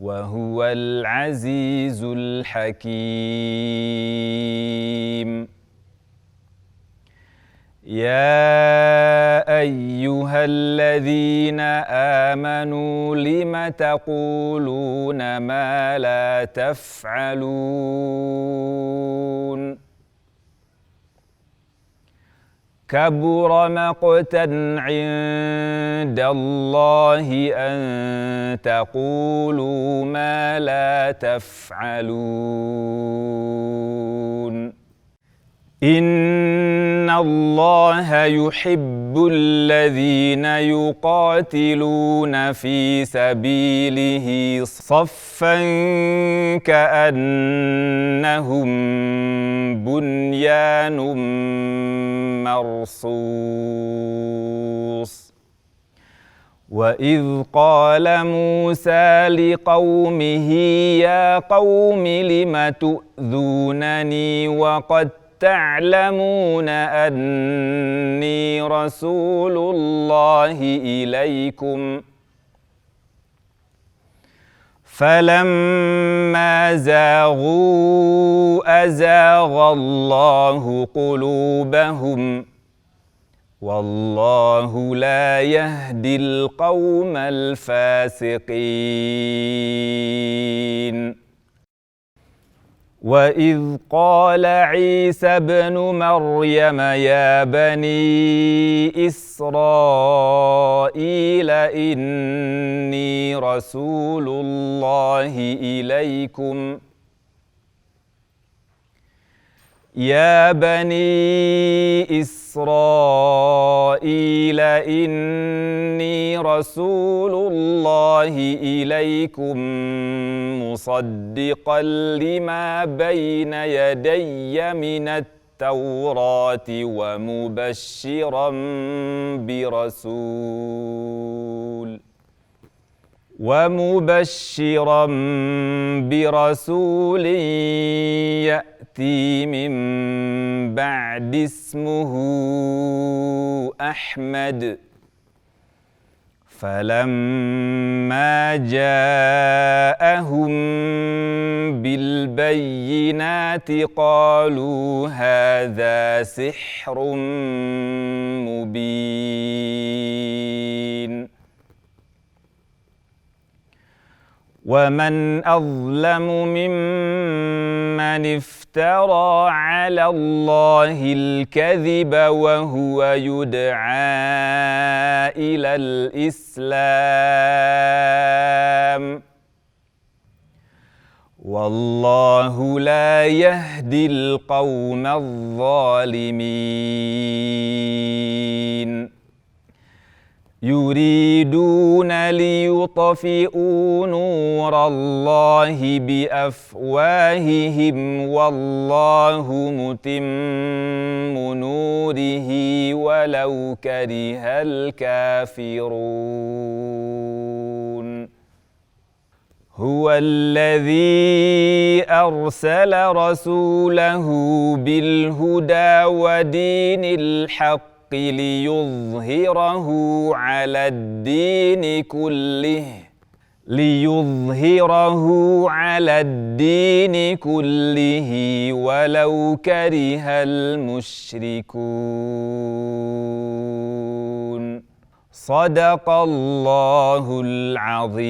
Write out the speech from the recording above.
وهو العزيز الحكيم. يا أيها الذين آمنوا لم تقولون ما لا تفعلون؟ كبر مقتا عند الله أن تقولوا ما لا تفعلون. إن الله يحب الذين يقاتلون في سبيله صفا كأنهم بنيان مرصوص. وإذ قال موسى لقومه يا قوم لم تؤذونني وقد تعلمون أني رسول الله إليكم؟ فلما زاغوا ازاغ الله قلوبهم والله لا يهدي القوم الفاسقين واذ قال عيسى ابن مريم يا بني اسرائيل اني رسول الله اليكم يا بني اسرائيل اني رسول الله اليكم مصدقا لما بين يدي من التوراه ومبشرا برسول ومبشرا برسول يأتي من بعد اسمه أحمد. فلما جاءهم بالبينات قالوا هذا سحر مبين. ومن اظلم ممن افترى على الله الكذب وهو يدعى إلى الاسلام والله لا يهدي القوم الظالمين يريدون ليطفئوا نور الله بأفواههم والله متم نوره ولو كره الكافرون. هو الذي أرسل رسوله بالهدى ودين الحق ليظهره على الدين كله. ليظهره على الدين كله ولو كره المشركون. صدق الله العظيم.